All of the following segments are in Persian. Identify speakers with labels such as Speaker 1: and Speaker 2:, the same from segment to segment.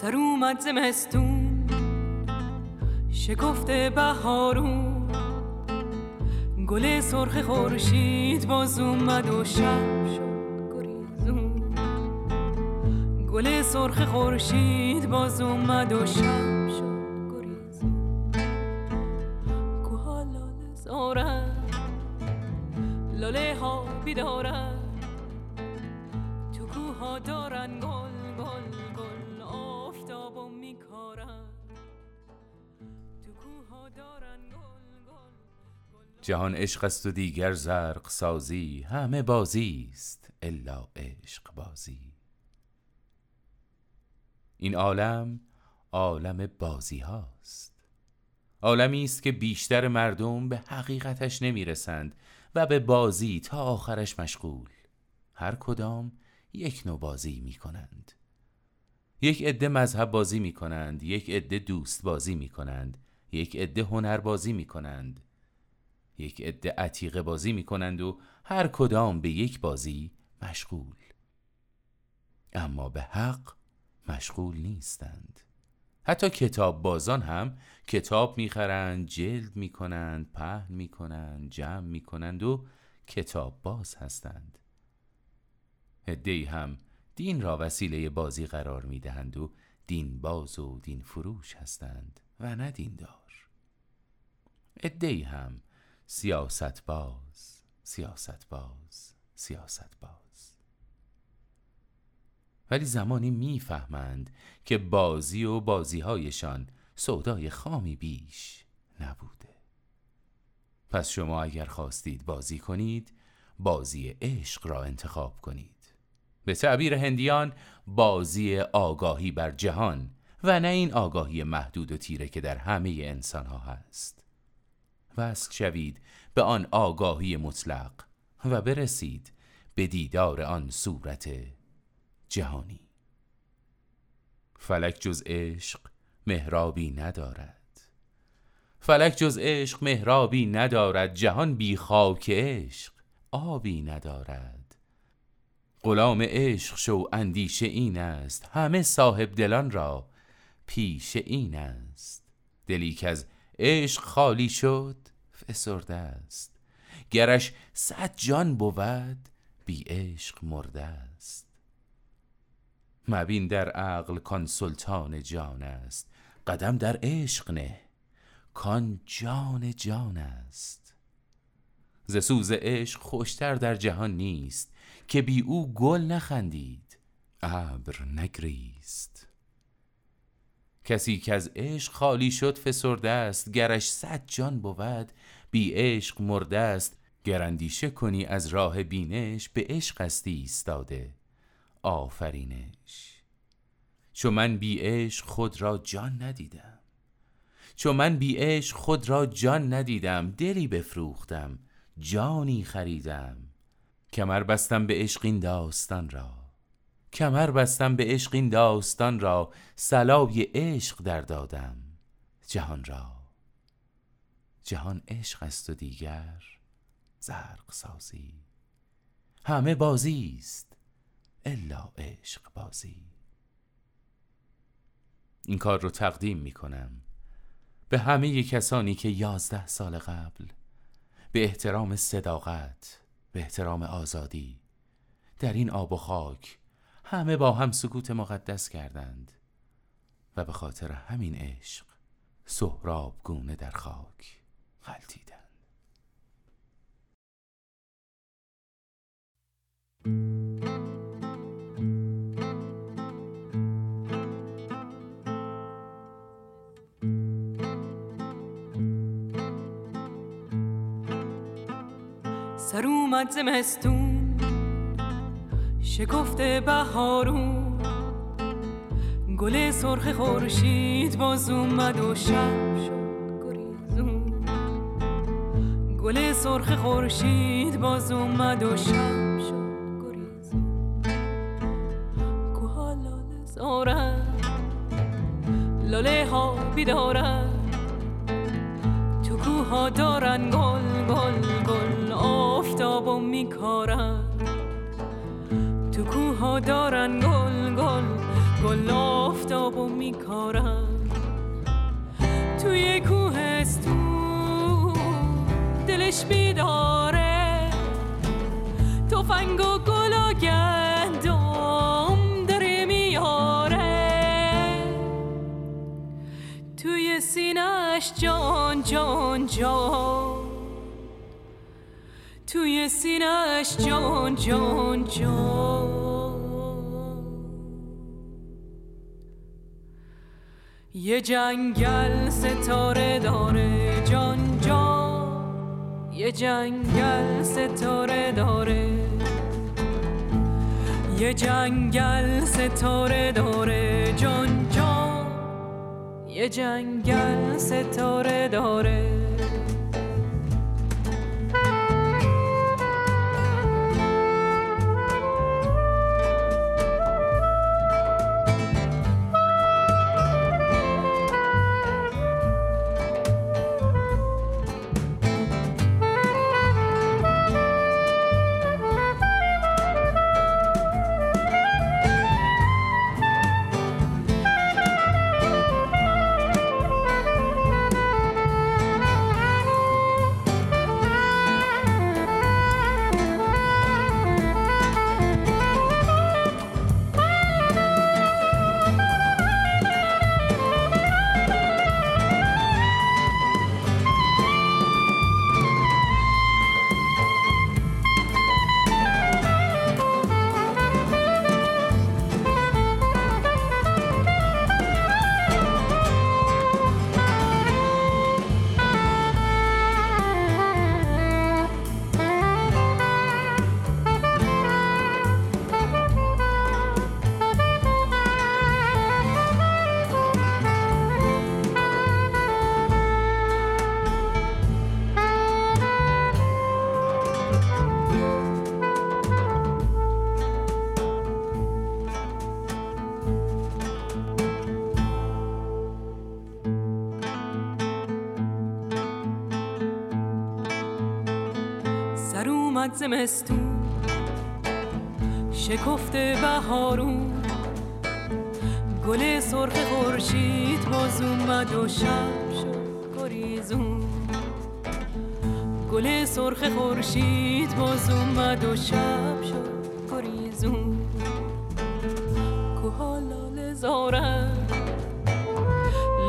Speaker 1: سر اومد زمستون شکفته بهارون. گل سرخ خورشید باز اومد و شب شد گریزون. گل سرخ خورشید باز اومد و شب شد گریزون. کوها لاله زارن. لاله ها بیدارن. تو کوها دارن
Speaker 2: جهان عشق است و دیگر زرق سازی همه بازی است الا عشق بازی. این عالم عالم بازی هاست عالمی است که بیشتر مردم به حقیقتش نمی‌رسند و به بازی تا آخرش مشغول. هر کدام یک نوع بازی می کنند یک عده مذهب بازی می کنند یک عده دوست بازی می کنند یک عده هنر بازی می کنند یک عده عتیقه بازی می کنند و هر کدام به یک بازی مشغول. اما به حق مشغول نیستند. حتی کتاب بازان هم کتاب می‌خرند جلد می‌کنند پهن می‌کنند جمع می‌کنند و کتاب باز هستند. عدهای هم دین را وسیله بازی قرار می‌دهند و دین باز و دین فروش هستند. و نه دیندار. عدهای هم سیاست باز سیاست باز سیاست باز ولی زمانی می‌فهمند که بازی و بازیهایشان سودای خامی بیش نبوده. پس شما اگر خواستید بازی کنید بازی عشق را انتخاب کنید. به تعبیر هندیان بازی آگاهی بر جهان و نه این آگاهی محدود و تیره که در همه انسان ها هست. وصل شوید به آن آگاهی مطلق و برسید به دیدار آن صورت جهانی. فلک جز عشق مهرابی ندارد. فلک جز عشق مهرابی ندارد. جهان بی خاک عشق آبی ندارد. غلام عشق شو اندیشه این است. همه صاحب دلان را پیش این است. دلی که از عشق خالی شد فسرده است. گرش صد جان بود بی عشق مرده است. مبین در عقل کان سلطان جان است. قدم در عشق نه کان جان جان است. ز سوز عشق خوشتر در جهان نیست که بی او گل نخندید ابر نگریست. کسی که از عشق خالی شد فسرده است گرش صد جان بود. بی عشق مرده است گر اندیشه کنی از راه بینش به عشق استی ایستاده. آفرینش. چو من بی عشق خود را جان ندیدم. چو من بی عشق خود را جان ندیدم دلی بفروختم جانی خریدم. کمر بستم به عشق این داستان را. کمر بستم به عشق این داستان را سلای عشق در دادم جهان را. جهان عشق است و دیگر زرق سازی. همه بازی است الا عشق بازی. این کار رو تقدیم می کنم به همه کسانی که یازده سال قبل به احترام صداقت به احترام آزادی در این آب و خاک همه با هم سکوت مقدس کردند و به خاطر همین عشق سهراب گونه در خاک غلطیدند
Speaker 1: سر اومد زمستون. شکفته بهارون. گل سرخ خورشید باز اومد و شب شد گریزون. گل سرخ خورشید باز اومد و شب شد گریزون. کوها لاله زارن. لاله ها بیدارن. تو کوها دارن گل گل گل آفتاب و میکارن. کوها دارن گل گل گل آفتاب و میکارم توی کوهستون دلش بیداره. توفنگ و گل و گندم داره میاره. توی سینش جان جان جان. توی سینش جان جان جان. یه جنگل ستاره داره جان جان. یه جنگل ستاره داره. یه جنگل ستاره داره جان جان. یه جنگل ستاره داره. اومد زمستون شکفته بهارون گل سرخ خورشید باز اومد و شب شد گریزون. گل سرخ خورشید باز اومد و شب شد گریزون. کوها لاله زارن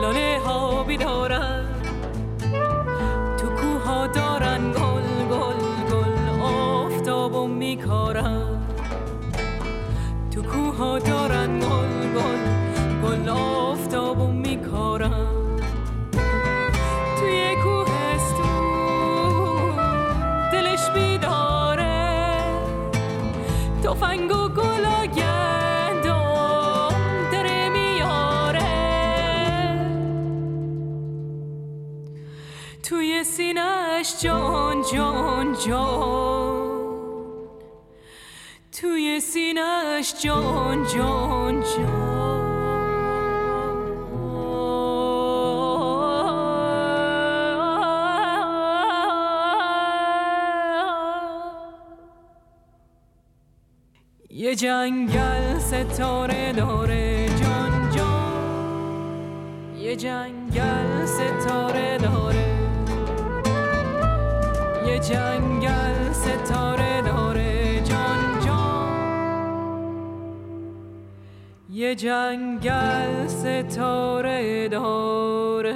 Speaker 1: لاله ها بیدارن کوها دارن گل گل گل آفتابو میکارن. توی کوهستون دلش بیداره. تفنگ و گل و گندم داره میاره. توی سینش جان جان جان. توی سینش جان جان جان. یه جنگل ستاره داره جان جان. یه جنگل ستاره داره. یه جنگل یه جنگل ستاره داره.